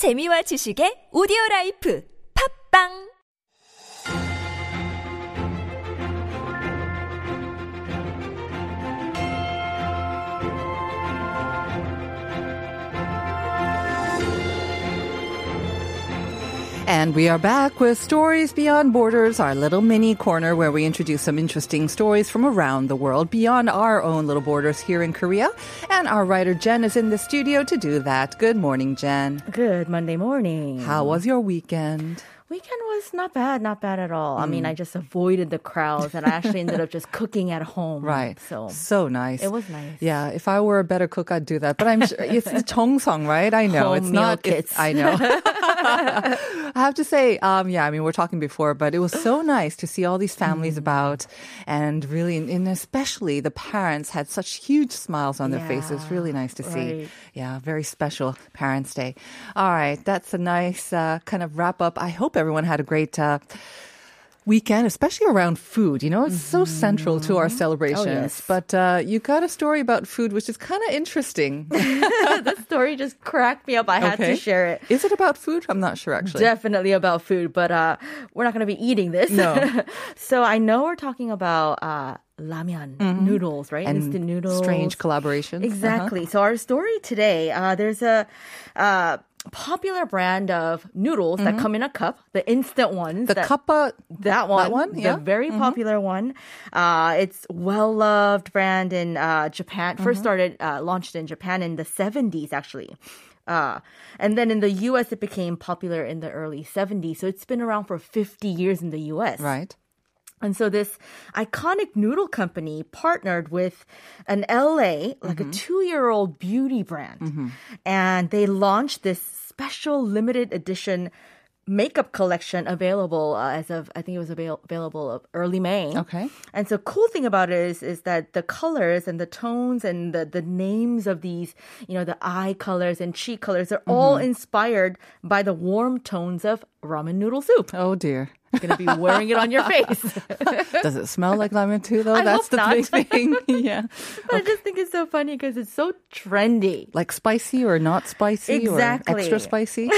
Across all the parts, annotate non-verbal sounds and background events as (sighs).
재미와 지식의 오디오 라이프. 팝빵 And we are back with Stories Beyond Borders, our little mini corner where we introduce some interesting stories from around the world, beyond our own little borders here in Korea. And our writer Jen is in the studio to do that. Good morning, Jen. Good Monday morning. How was your weekend? Weekend was not bad, not bad at all. I mean, I just avoided the crowds and I actually ended up just cooking at home. Right. So so nice. it was nice. Yeah, if I were a better cook, I'd do that. But I'm sure it's the (laughs) Chongsong, right? I know it's Home meal not. it's- I know. (laughs) (laughs) I have to say, um, yeah. I mean, we're talking before, but it was so (gasps) nice to see all these families Mm. about, and really, and especially the parents had such huge smiles on their faces. Yeah, Really nice to see. right. Yeah, very special Parents' Day. All right, that's a nice uh, kind of wrap up. I hope everyone had a great. Uh, Weekend, especially around food, you know, it's so central to our celebrations. Mm-hmm. Oh, yes. But uh, you got a story about food, which is kind of interesting. (laughs) the story just cracked me up. I had Okay. to share it. Is it about food? I'm not sure actually. Definitely about food, but uh, we're not going to be eating this. No. (laughs) so I know we're talking about uh, ramyun noodles, right? Mm-hmm. and Instant noodles. strange collaborations. Uh-huh. Exactly. So our story today, uh, there's a uh, popular brand of noodles that come in a cup, the instant ones. Mm-hmm. The that, one, That one, one? the Yeah. Mm-hmm. very popular one. Uh, it's well loved brand in uh, Japan. Mm-hmm. First started uh, launched in Japan in the 70s, actually. Uh, and then in the U.S., it became popular in the early 70s. So it's been around for 50 years in the U.S. Right. And so this iconic noodle company partnered with an LA, like Mm-hmm. a two year old beauty brand. And they launched this special limited edition makeup collection available uh, as of, I think it was avail- available of early May. Okay. And so cool thing about it is, is that the colors and the tones and the, the names of these, you know, the eye colors and cheek colors are all Mm-hmm. inspired by the warm tones of ramen noodle soup. Oh dear. Going to be wearing it on your face. (laughs) Does it smell like lemon too? Though I that's the not. big thing. (laughs) yeah. (laughs) But I just think it's so funny because it's so trendy. Like spicy or not spicy Exactly. or extra spicy.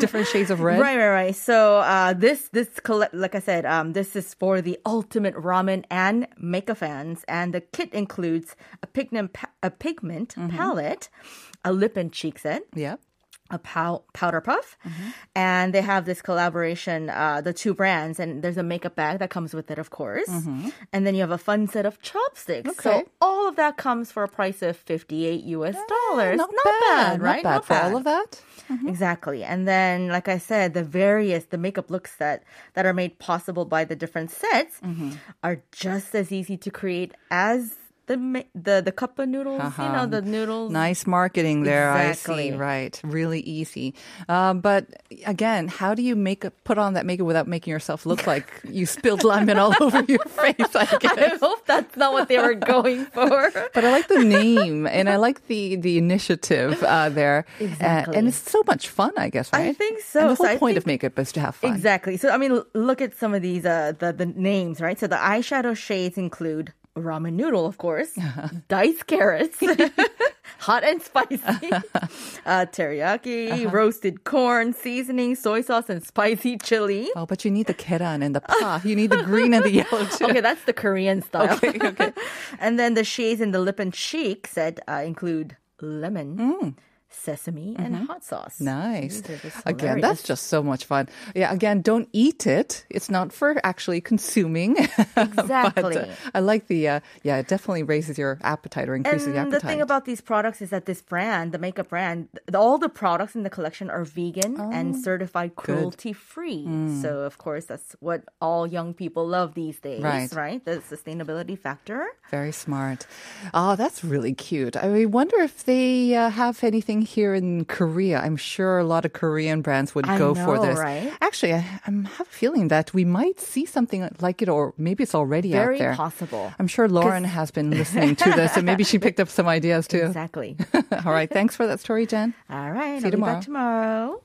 Different shades of red. Right, right, right. So uh, this, this, like I said, um, this is for the ultimate ramen and makeup fans, and the kit includes a pigment, a pigment Mm-hmm. palette, a lip and cheek set, Yeah. A pow- powder puff, Mm-hmm. and they have this collaboration, uh, the two brands, and there's a makeup bag that comes with it, of course, and then you have a fun set of chopsticks. Mm-hmm. Okay. So all of that comes for a price of 58 US dollars. Not, bad, right? Not bad for all of that. Exactly. And then, like I said, the various the makeup looks that that are made possible by the different sets Mm-hmm. are just as easy to create as the the the cup of noodles. You know, the noodles. Nice marketing there. I see. Right. Really easy. Um, but again, how do you make a, put on that makeup without making yourself look like (laughs) you spilled lemon all over your face? I I hope that's not what they were going (laughs) for. But I like the name and I like the the initiative uh, there. Uh, Exactly. and it's so much fun, I guess, Right? I think so. And the whole I point of makeup is to have fun. Exactly. So I mean, look at some of these uh, the the names, right? So the eyeshadow shades include ramen noodle, of course, (laughs) diced carrots, (laughs) (laughs) hot and spicy, uh, teriyaki, Uh-huh. roasted corn, seasoning, soy sauce, and spicy chili. Oh, but you need the keran and the pa. You need the green and the yellow too. Okay, that's the Korean style. Okay, okay. and then the shades in the lip and cheek set uh, include lemon, Mm. Sesame, and hot sauce. Nice. These are just Again, that's just so much fun. Yeah, again, don't eat it. It's not for actually consuming. (laughs) Exactly. but, uh, I like the, uh, yeah, it definitely raises your appetite or increases And the the thing about these products is that this brand, the makeup brand, all the products in the collection are vegan and certified cruelty free. So of course that's what all young people love these days, Right. right? The sustainability factor. Very smart. Oh, that's really cute. I wonder if they uh, have anything here in Korea. I'm sure a lot of Korean brands would I go for this. right? Actually, I, I have a feeling that we might see something like it, or maybe it's already Very out there. Very possible. I'm sure Lauren has been (laughs) listening to this, and maybe she picked up some ideas too. Exactly. (laughs) All right. Thanks for that story, Jen. all right. See you I'll be back tomorrow.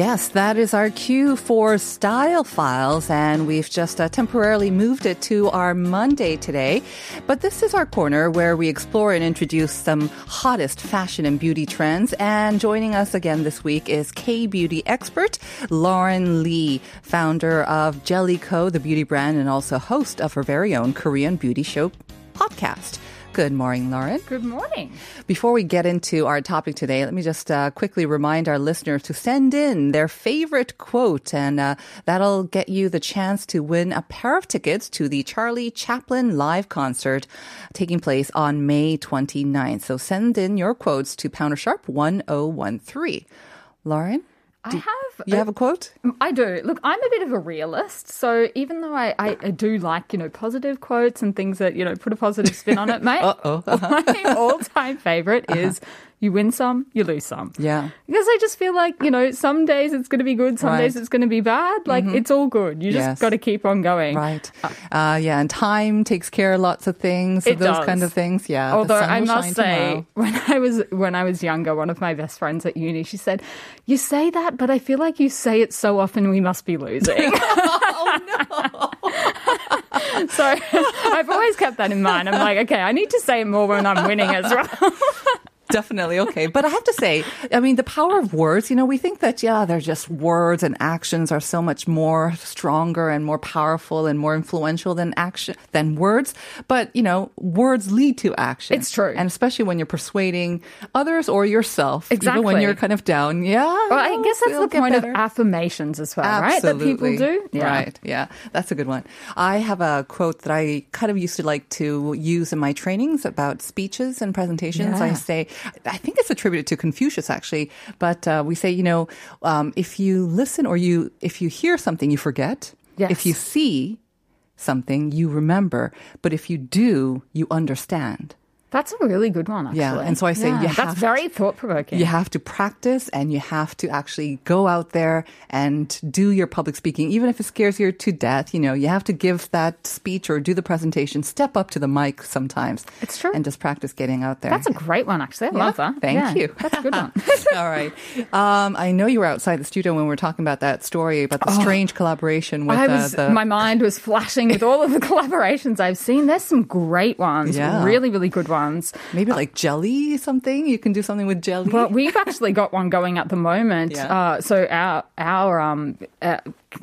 Yes, that is our cue for Style Files, and we've just uh, temporarily moved it to our Monday today. But this is our corner where we explore and introduce some hottest fashion and beauty trends. And joining us again this week is K beauty expert Lauren Lee, founder of Jelly Co, the beauty brand, and also host of her very own Korean beauty show podcast. Good morning, Lauren. Good morning. Before we get into our topic today, let me just uh, quickly remind our listeners to send in their favorite quote, and uh, that'll get you the chance to win a pair of tickets to the Charlie Chaplin live concert taking place on May 29th. So send in your quotes to Pounder Sharp 1013. Lauren? I have. You have a quote? Mm, I do. Look, I'm a bit of a realist. So even though I, I, I do like, you know, positive quotes and things that, you know, put a positive spin on it, mate. (laughs) Uh-oh. Uh-huh. (laughs) my all time favorite uh-huh. is you win some, you lose some. Yeah. Because I just feel like, you know, some days it's going to be good, some Right. days it's going to be bad. Like, it's all good. You just Yes. got to keep on going. Right. Uh, yeah, and time takes care of lots of things, It those does. kind of things. Yeah. Although I must say, tomorrow. (laughs) when I was when I was younger, one of my best friends at uni, she said, "You say that, but I feel like you say it so often, we must be losing." (laughs) oh no! (laughs) so I've always kept that in mind. I'm like, okay, I need to say it more when I'm winning as well. Definitely okay. But I have to say, I mean, the power of words, you know, we think that, yeah, they're just words and actions are so much more stronger and more powerful and more influential than action, than words. But, you know, words lead to action. It's true. And especially when you're persuading others or yourself. Even when you're kind of down. Yeah. Well, I guess that's the point better. of affirmations as well, right? That people Absolutely. do. Right. Yeah. That's a good one. I have a quote that I kind of used to like to use in my trainings about speeches and presentations. I say, I think it's attributed to Confucius actually, but uh, we say, you know, um, if you listen or you, if you hear something, you forget. Yes. If you see something, you remember. But if you do, you understand. That's a really good one, actually. Yeah, and so I say Yeah, you that's very thought provoking. You have to practice and you have to actually go out there and do your public speaking, even if it scares you to death. You know, you have to give that speech or do the presentation, step up to the mic sometimes. It's true. And just practice getting out there. That's a great one, actually. I love that. Thank Yeah, you. That's a good one. (laughs) All right. Um, I know you were outside the studio when we were talking about that story about the strange collaboration with Oh. I uh, was, the. my mind was flashing with all of the (laughs) collaborations I've seen. There's some great ones, Yeah. really, really good ones. Maybe like jelly something. You can do something with jelly. Well, we've actually got one going at the moment. Yeah. Uh, so our our um, uh,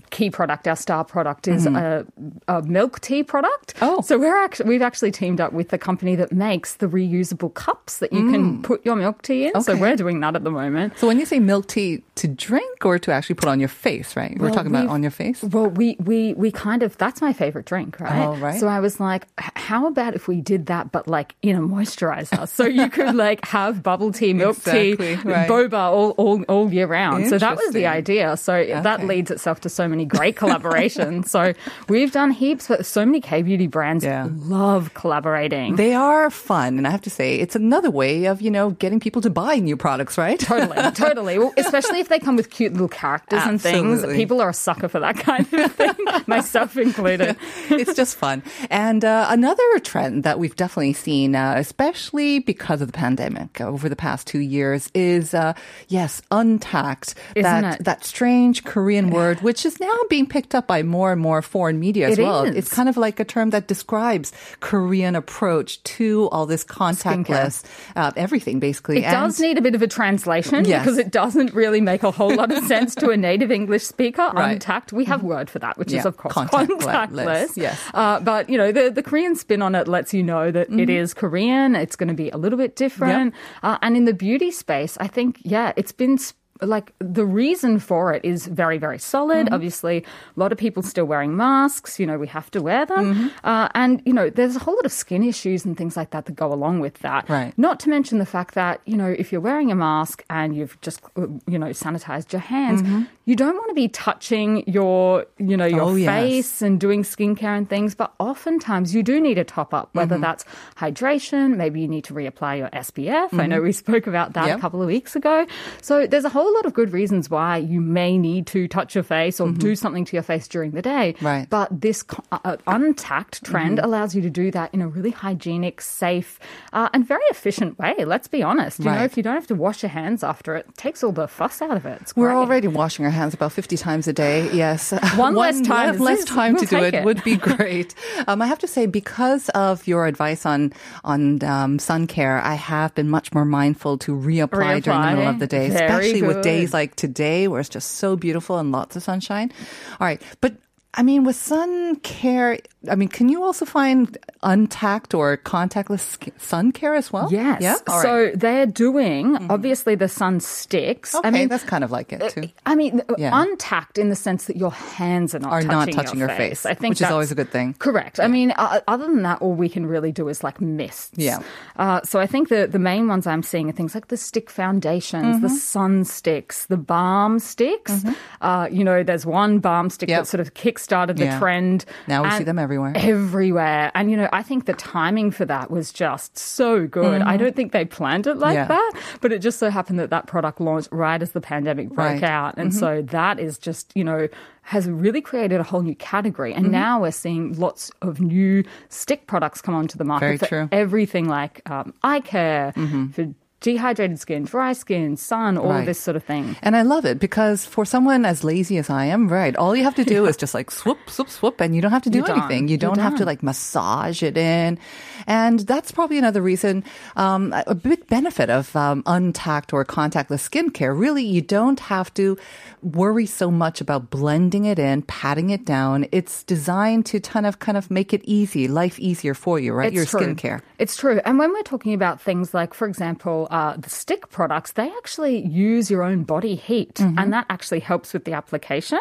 key product, our star product, is a, a milk tea product. Mm-hmm. Oh. so we're actually we've actually teamed up with the company that makes the reusable cups that you can put your milk tea in. So Mm. We're doing that at the moment. so when you say milk tea to drink or to actually put on your face, right? We're talking about on your face. Well, we we we kind of that's my favorite drink, right? Oh, right. So I was like, how about if we did that, but like in a moisturizer, so you could (laughs) like have bubble tea, milk Exactly, tea, right. boba all, all all year round. So that was the idea. So that leads itself to so many great collaborations. so we've done heaps, but so many K beauty brands Yeah. love collaborating. They are fun, and I have to say, it's another way of you know getting people to buy new products, right? Totally, (laughs) totally. Well, especially if they come with cute little characters and things. People are a sucker for that kind of thing, (laughs) myself included. it's just fun. And uh, another trend that we've definitely seen, uh, especially because of the pandemic over the past two years, is uh, yes, untact. Isn't that it? that strange Korean word, which is now being picked up by more and more foreign media as It well. is. It's kind of like a term that describes Korean approach to all this contactless uh, everything, basically. It does need a bit of a translation Yes. because it doesn't really make a whole lot of (laughs) sense to a native English speaker. Right. Untact, we have word for that, which Yeah, is of course contactless, contactless. yes. Uh, but you know, the the Korean spin on it lets you know that it is Korean. It's going to be a little bit different. Uh, and in the beauty space, I think yeah, it's been. sp- like the reason for it is very very solid Mm-hmm. obviously a lot of people still wearing masks you know we have to wear them Mm-hmm. uh, and you know there's a whole lot of skin issues and things like that that go along with that Right. not to mention the fact that, you know, if you're wearing a mask and you've just, uh, you know, sanitized your hands, you don't want to be touching your, you know, your Mm-hmm. Oh, yes. face and doing skincare and things. But oftentimes you do need a top up, whether Mm-hmm. that's hydration, maybe you need to reapply your SPF. I know we spoke about that Yep. a couple of weeks ago. So there's a whole whole lot of good reasons why you may need to touch your face or do something to your face during the day. Right. But this co- uh, untact trend allows you to do that in a really hygienic, safe, uh, and very efficient way. Let's be honest. You know, if you don't have to wash your hands after it, it takes all the fuss out of it. We're already washing our hands about 50 times a day. (sighs) Yes. (laughs) One less time less time we'll to do it, it. would be (laughs) great. Um, I have to say, because of your advice on, on um, sun care, I have been much more mindful to reapply, during the middle of the day, Very especially with good. days like today where it's just so beautiful and lots of sunshine. All right. But I mean, with sun care, I mean, can you also find untact or contactless sun care as well? Yes. Yeah. All so right. Mm-hmm. they're doing obviously the sun sticks. okay, I mean, that's kind of like it too. I mean, Yeah. untact in the sense that your hands are not Are touching, not touching your face. face, I think which is always a good thing. Correct. I mean, uh, other than that, all we can really do is like mists. Yeah. Uh, so I think the the main ones I'm seeing are things like the stick foundations, the Mm-hmm. sun sticks, the balm sticks. Uh, you know, there's one balm stick Yep. that sort of kickstarted the Yeah. trend. Now we see them everywhere. Everywhere. And, you know, I think the timing for that was just so good. I don't think they planned it like Mm-hmm. Yeah. that, but it just so happened that that product launched right as the pandemic broke Right. Mm-hmm. out. And so that is just, you know, has really created a whole new category. Mm-hmm. And now we're seeing lots of new stick products come onto the market Very for true. Mm-hmm. everything like um, eye care, for dehydrated skin, dry skin, sun, all Right. this sort of thing. And I love it because for someone as lazy as I am, right, all you have to do (laughs) is just like swoop, swoop, swoop, and you don't have to do You're anything. You You're don't have to like massage it in. And that's probably another reason, um, a big benefit of um, untact or contactless skincare. Really, you don't have to worry so much about blending it in, patting it down. It's designed to kind of, kind of make it easy, life easier for you, right? Your true. skincare. It's true. And when we're talking about things like, for example, uh, the stick products, they actually use your own body heat. Mm-hmm. And that actually helps with the application.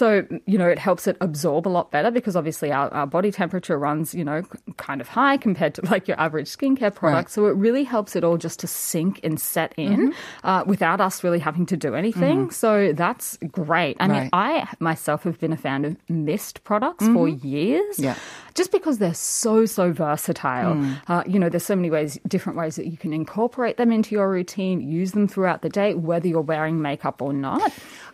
So, you know, it helps it absorb a lot better because obviously our, our body temperature runs, you know, kind of high compared to (laughs) like your average skincare product. So it really helps it all just to sink and set in Mm-hmm. uh, without us really having to do anything. So that's great. I mean, I myself have been a fan of mist products for years Mm-hmm. Yeah. just because they're so so versatile. Hmm. Uh, you know, there's so many ways, different ways that you can incorporate them into your routine, use them throughout the day, whether you're wearing makeup or not.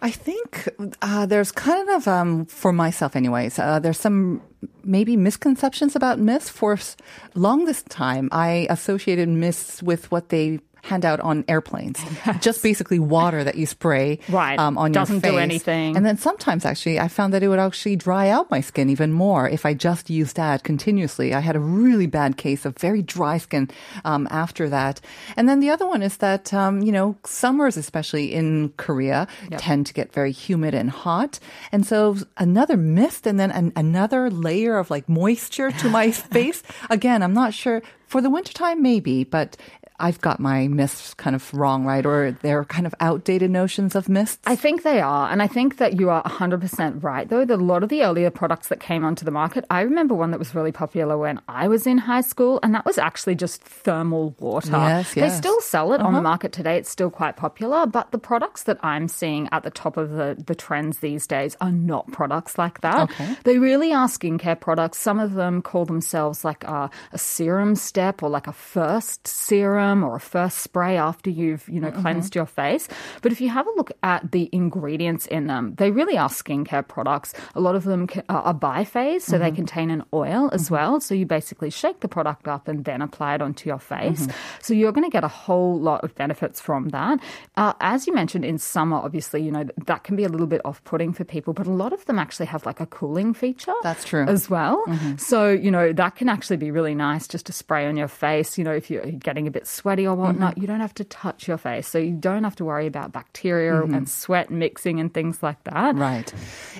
I think uh, there's kind of, um, for myself, anyways, uh, there's some maybe misconceptions about mists. For s- longest time, I associated mists with what they hand out on airplanes, (laughs) just basically water that you spray Right. um, on Doesn't your do face. anything. And then sometimes, actually, I found that it would actually dry out my skin even more if I just used that continuously. I had a really bad case of very dry skin um, after that. And then the other one is that, um, you know, summers, especially in Korea, tend to get very humid and hot. And so another mist and then an, another layer of like moisture to my (laughs) face. Again, I'm not sure. For the wintertime, maybe, but I've got my mists kind of wrong, right? Or they're kind of outdated notions of mists. I think they are. And I think that you are 100% right, though. That a lot of the earlier products that came onto the market, I remember one that was really popular when I was in high school, and that was actually just thermal water. Yes, They still sell it on the uh-huh. market today. It's still quite popular. But the products that I'm seeing at the top of the, the trends these days are not products like that. Okay. They really are skincare products. Some of them call themselves like a, a serum step or like a first serum or a first spray after you've, you know, Mm-hmm. cleansed your face. But if you have a look at the ingredients in them, they really are skincare products. A lot of them are biphase, so Mm-hmm. they contain an oil as well. So you basically shake the product up and then apply it onto your face. Mm-hmm. So you're going to get a whole lot of benefits from that. Uh, as you mentioned, in summer, obviously, you know, that can be a little bit off putting for people, but a lot of them actually have like a cooling feature. That's true. As well. So, you know, that can actually be really nice just to spray on your face. You know, if you're getting a bit sweaty or whatnot, you don't have to touch your face. So you don't have to worry about bacteria and sweat mixing and things like that. Right.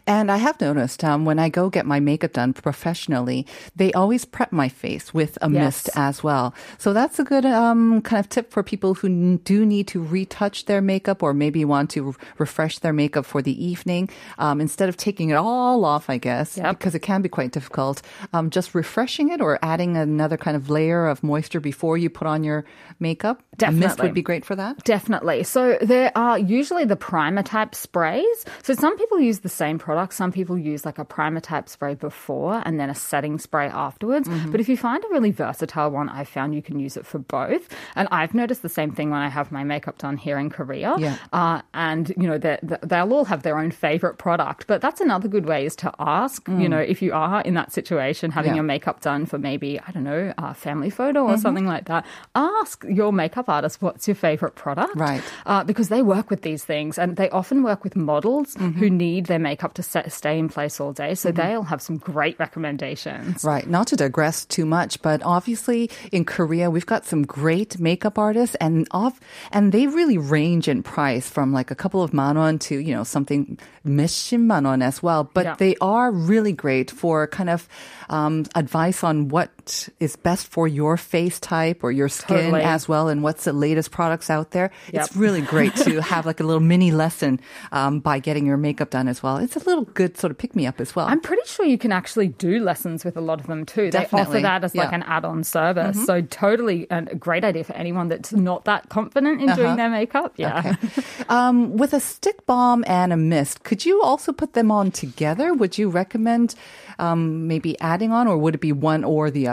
And I have noticed um, when I go get my makeup done professionally, they always prep my face with a Yes. mist as well. So that's a good um, kind of tip for people who n- do need to retouch their makeup or maybe want to re- refresh their makeup for the evening. Um, instead of taking it all off, I guess, Yep. because it can be quite difficult, um, just refreshing it or adding another kind of layer of moisture before you put on your makeup A mist Definitely. would be great for that. Definitely. So there are usually the primer type sprays. So some people use the same product. Some people use like a primer type spray before and then a setting spray afterwards. Mm-hmm. But if you find a really versatile one, I found you can use it for both. And I've noticed the same thing when I have my makeup done here in Korea. Yeah. Uh, and you know they they'll all have their own favorite product. But that's another good way is to ask. You know, if you are in that situation, having Mm. Yeah. your makeup done for maybe I don't know a family photo Mm-hmm. or something like that, ask your makeup makeup artist, what's your favorite product? Right. Uh, because they work with these things and they often work with models mm-hmm. who need their makeup to set, stay in place all day. So mm-hmm. they'll have some great recommendations. Right. Not to digress too much, but obviously in Korea, we've got some great makeup artists and off, and they really range in price from like a couple of manon to, you know, something manon as well. But yeah. they are really great for kind of um, advice on what is best for your face type or your skin Totally. as well and what's the latest products out there. It's really great to (laughs) have like a little mini lesson um, by getting your makeup done as well. It's a little good sort of pick me up as well. I'm pretty sure you can actually do lessons with a lot of them too. They offer that as like Yeah. Mm-hmm. an add-on service. So totally a great idea for anyone that's not that confident in doing their makeup. Yeah. Uh-huh. Okay. Um, with a stick balm and a mist, could you also put them on together? Would you recommend um, maybe adding on, or would it be one or the other?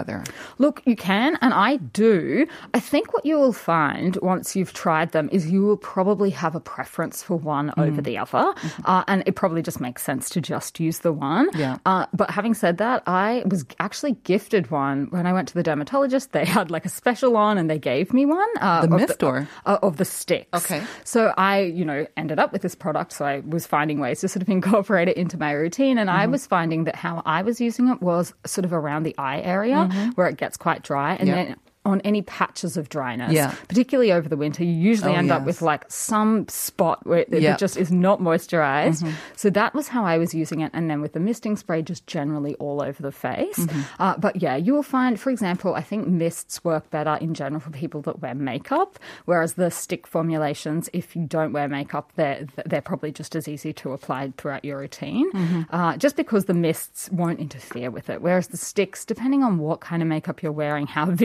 Look, you can, and I do. I think what you will find once you've tried them is you will probably have a preference for one Mm. over the other. Uh, and it probably just makes sense to just use the one. Yeah. Uh, but having said that, I was actually gifted one when I went to the dermatologist. They had like a special on and they gave me one. Uh, The mist or? uh, of the sticks. Okay. So I, you know, ended up with this product. So I was finding ways to sort of (laughs) incorporate it into my routine. And Mm-hmm. I was finding that how I was using it was sort of around the eye area where it gets quite dry. And Yep. then on any patches of dryness, Yeah. particularly over the winter, you usually Oh, end up with like some spot where it, Yep. Mm-hmm. it just is not moisturized. So that was how I was using it. And then with the misting spray, just generally all over the face. Mm-hmm. Uh, but yeah, you will find, for example, I think mists work better in general for people that wear makeup, whereas the stick formulations, if you don't wear makeup, they're, they're probably just as easy to apply throughout your routine, Mm-hmm. uh, just because the mists won't interfere with it. Whereas the sticks, depending on what kind of makeup you're wearing, how (laughs)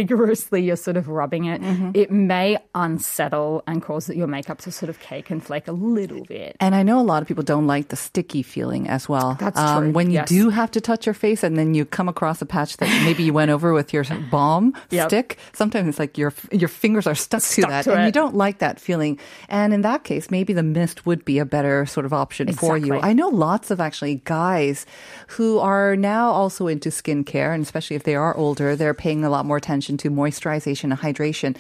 you're sort of rubbing it, Mm-hmm. it may unsettle and cause your makeup to sort of cake and flake a little bit. And I know a lot of people don't like the sticky feeling as well. Um, That's true, When you yes. do have to touch your face and then you come across a patch that maybe you went over with your balm (laughs) Yep. stick, sometimes it's like your your fingers are stuck, to that to and you don't like that feeling. And in that case, maybe the mist would be a better sort of option for you. I know lots of actually guys who are now also into skincare, and especially if they are older, they're paying a lot more attention to moisturization and hydration.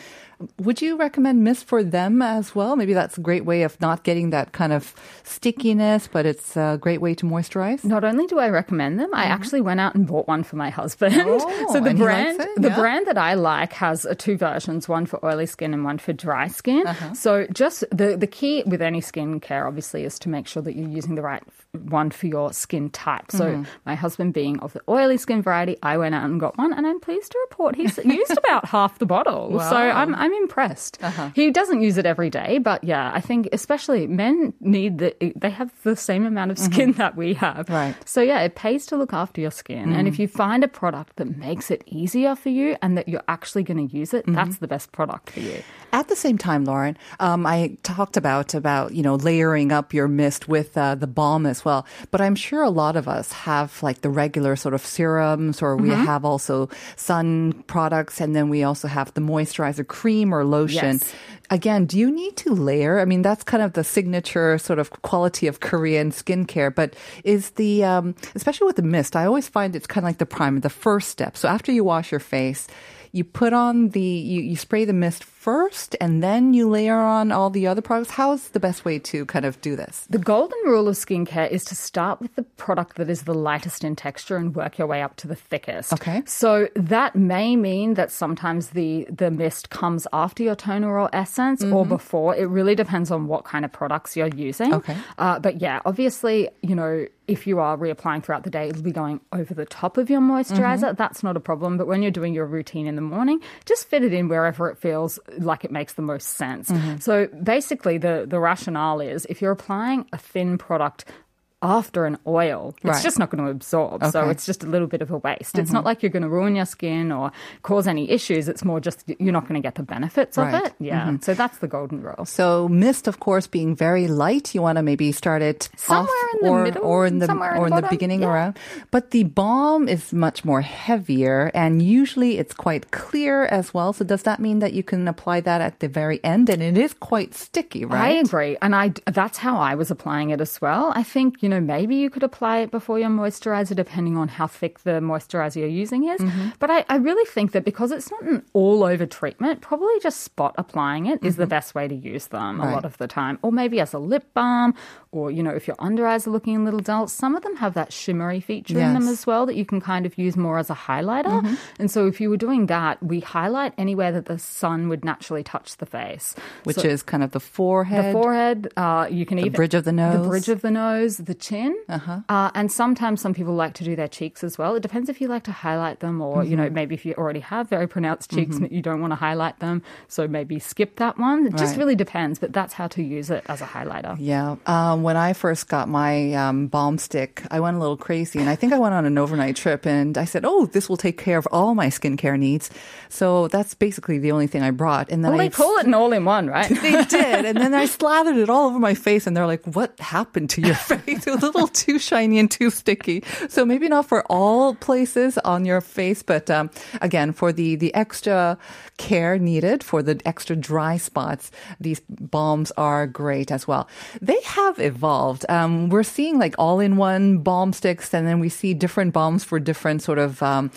Would you recommend mist for them as well? Maybe that's a great way of not getting that kind of stickiness, but it's a great way to moisturize. Not only do I recommend them, I actually went out and bought one for my husband. Mm-hmm. (laughs) Oh, so the and he likes brand, it? the Yeah. brand that I like has uh, two versions, one for oily skin and one for dry skin. Uh-huh. So just the the key with any skincare, obviously, is to make sure that you're using the right one for your skin type. So Mm-hmm. my husband being of the oily skin variety, I went out and got one, and I'm pleased to report he's used about (laughs) half the bottle. So I'm I'm impressed. Uh-huh. He doesn't use it every day, but yeah, I think especially men need the they have the same amount of skin that we have. Mm-hmm. Right. So yeah, it pays to look after your skin. And if you find a product that makes it easier for you and that you're actually going to use it, that's the best product for you. At the same time, Lauren, um, I talked about about you know layering up your mist with uh, the balm as well. But I'm sure a lot of us have like the regular sort of serums, or we Mm-hmm. have also sun products, and then we also have the moisturizer cream or lotion. Yes. Again, do you need to layer? I mean, that's kind of the signature sort of quality of Korean skincare. But is the um, especially with the mist, I always find it's kind of like the primer, the first step. So after you wash your face. You put on the you, you spray the mist first and then you layer on all the other products. How's the best way to kind of do this? The golden rule of skincare is to start with the product that is the lightest in texture and work your way up to the thickest. Okay. So that may mean that sometimes the the mist comes after your toner or essence or before. It really depends on what kind of products you're using. Okay. Uh, but yeah, obviously, you know, if you are reapplying throughout the day, it'll be going over the top of your moisturizer. That's not a problem. But when you're doing your routine in the morning, just fit it in wherever it feels like it makes the most sense. Mm-hmm. So basically, the, the rationale is if you're applying a thin product after an oil, it's Right. just not going to absorb. So it's just a little bit of a waste. It's mm-hmm. not like you're going to ruin your skin or cause any issues. It's more just you're not going to get the benefits of it. Yeah. Mm-hmm. So that's the golden rule. So mist, of course, being very light, you want to maybe start it Somewhere off in the or, middle, or in the in or in the the beginning yeah. around. But the balm is much more heavier, and usually it's quite clear as well. So does that mean that you can apply that at the very end, and it is quite sticky, right? I right? agree. And I, that's how I was applying it as well. I think, you know, maybe you could apply it before your moisturizer, depending on how thick the moisturizer you're using is. Mm-hmm. But I, I really think that because it's not an all over treatment, probably just spot applying it is the best way to use them a Mm-hmm. Lot of the time. Or maybe as a lip balm, or, you know, if your under eyes are looking a little dull, some of them have that shimmery feature in them as well that you can kind of use more as a highlighter. Mm-hmm. And so if you were doing that, we highlight anywhere that the sun would naturally touch the face. Which So- is kind of the forehead. the forehead, uh, you can The even bridge of the nose. the bridge of the nose, the chin, uh and sometimes some people like to do their cheeks as well. It depends if you like to highlight them, or you know Mm-hmm. maybe if you already have very pronounced cheeks and you don't want to highlight them, so maybe skip that one. It just really depends, but that's how to use it as a highlighter. Yeah. Um, when I first got my um, balm stick, I went a little crazy, and I think I went on an overnight trip, and I said, "Oh, this will take care of all my skincare needs." So that's basically the only thing I brought. And then Well, I they call it an (laughs) all-in-one, right? they did. And then I slathered it all over my face, and they're like, What happened to your (laughs) face? A little (laughs) too shiny and too sticky. So maybe not for all places on your face, but um, again, for the, the extra care needed, for the extra dry spots, these balms are great as well. They have evolved. Um, we're seeing like all in one balm sticks, and then we see different balms for different sort of. Um,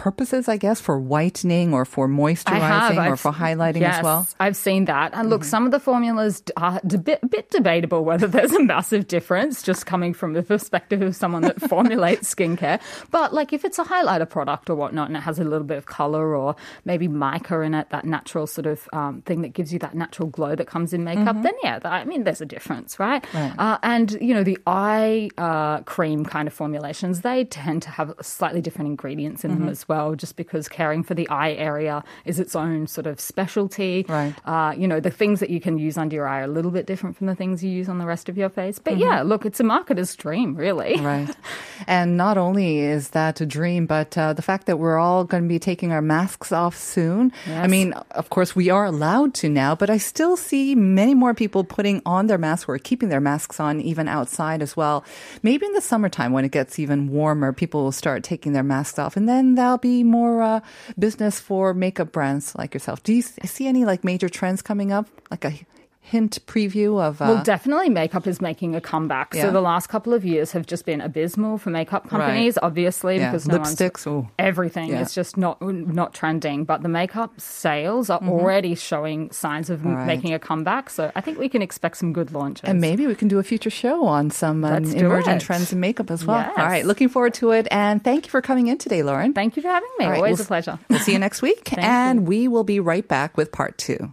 Purposes, I guess, for whitening or for moisturizing or I've- for highlighting yes, as well. Mm-hmm. I've seen that. And look, some of the formulas are a bit, a bit debatable whether there's a massive difference just coming from the perspective of someone that (laughs) formulates skincare. But like if it's a highlighter product or whatnot and it has a little bit of color or maybe mica in it, that natural sort of um, thing that gives you that natural glow that comes in makeup, then yeah, I mean, there's a difference, right? Mm-hmm. Right. Uh, and, you know, the eye uh, cream kind of formulations, they tend to have slightly different ingredients in them Mm-hmm. as well, just because caring for the eye area is its own sort of specialty. Right. Uh, you know, the things that you can use under your eye are a little bit different from the things you use on the rest of your face. But Mm-hmm. yeah, look, it's a marketer's dream, really. (laughs) Right. And not only is that a dream, but uh, the fact that we're all going to be taking our masks off soon. I mean, of course, we are allowed to now, but I still see many more people putting on their masks or keeping their masks on even outside as well. Maybe in the summertime when it gets even warmer, people will start taking their masks off, and then that'll be more uh, business for makeup brands like yourself. Do you see any like major trends coming up? Like a hint preview of. Uh, Well, definitely makeup is making a comeback. Yeah. So the last couple of years have just been abysmal for makeup companies, obviously, Yeah, because no one's- lipsticks, ooh. everything Yeah. is just not not trending. But the makeup sales are already showing signs of Mm-hmm. Right. making a comeback. So I think we can expect some good launches. And maybe we can do a future show on some uh, emerging trends in makeup as well. Yes. All right, looking forward to it. And thank you for coming in today, Lauren. Thank you for having me. Right, Always we'll- a pleasure. We'll see you next week. (laughs) And you. we will be right back with part two.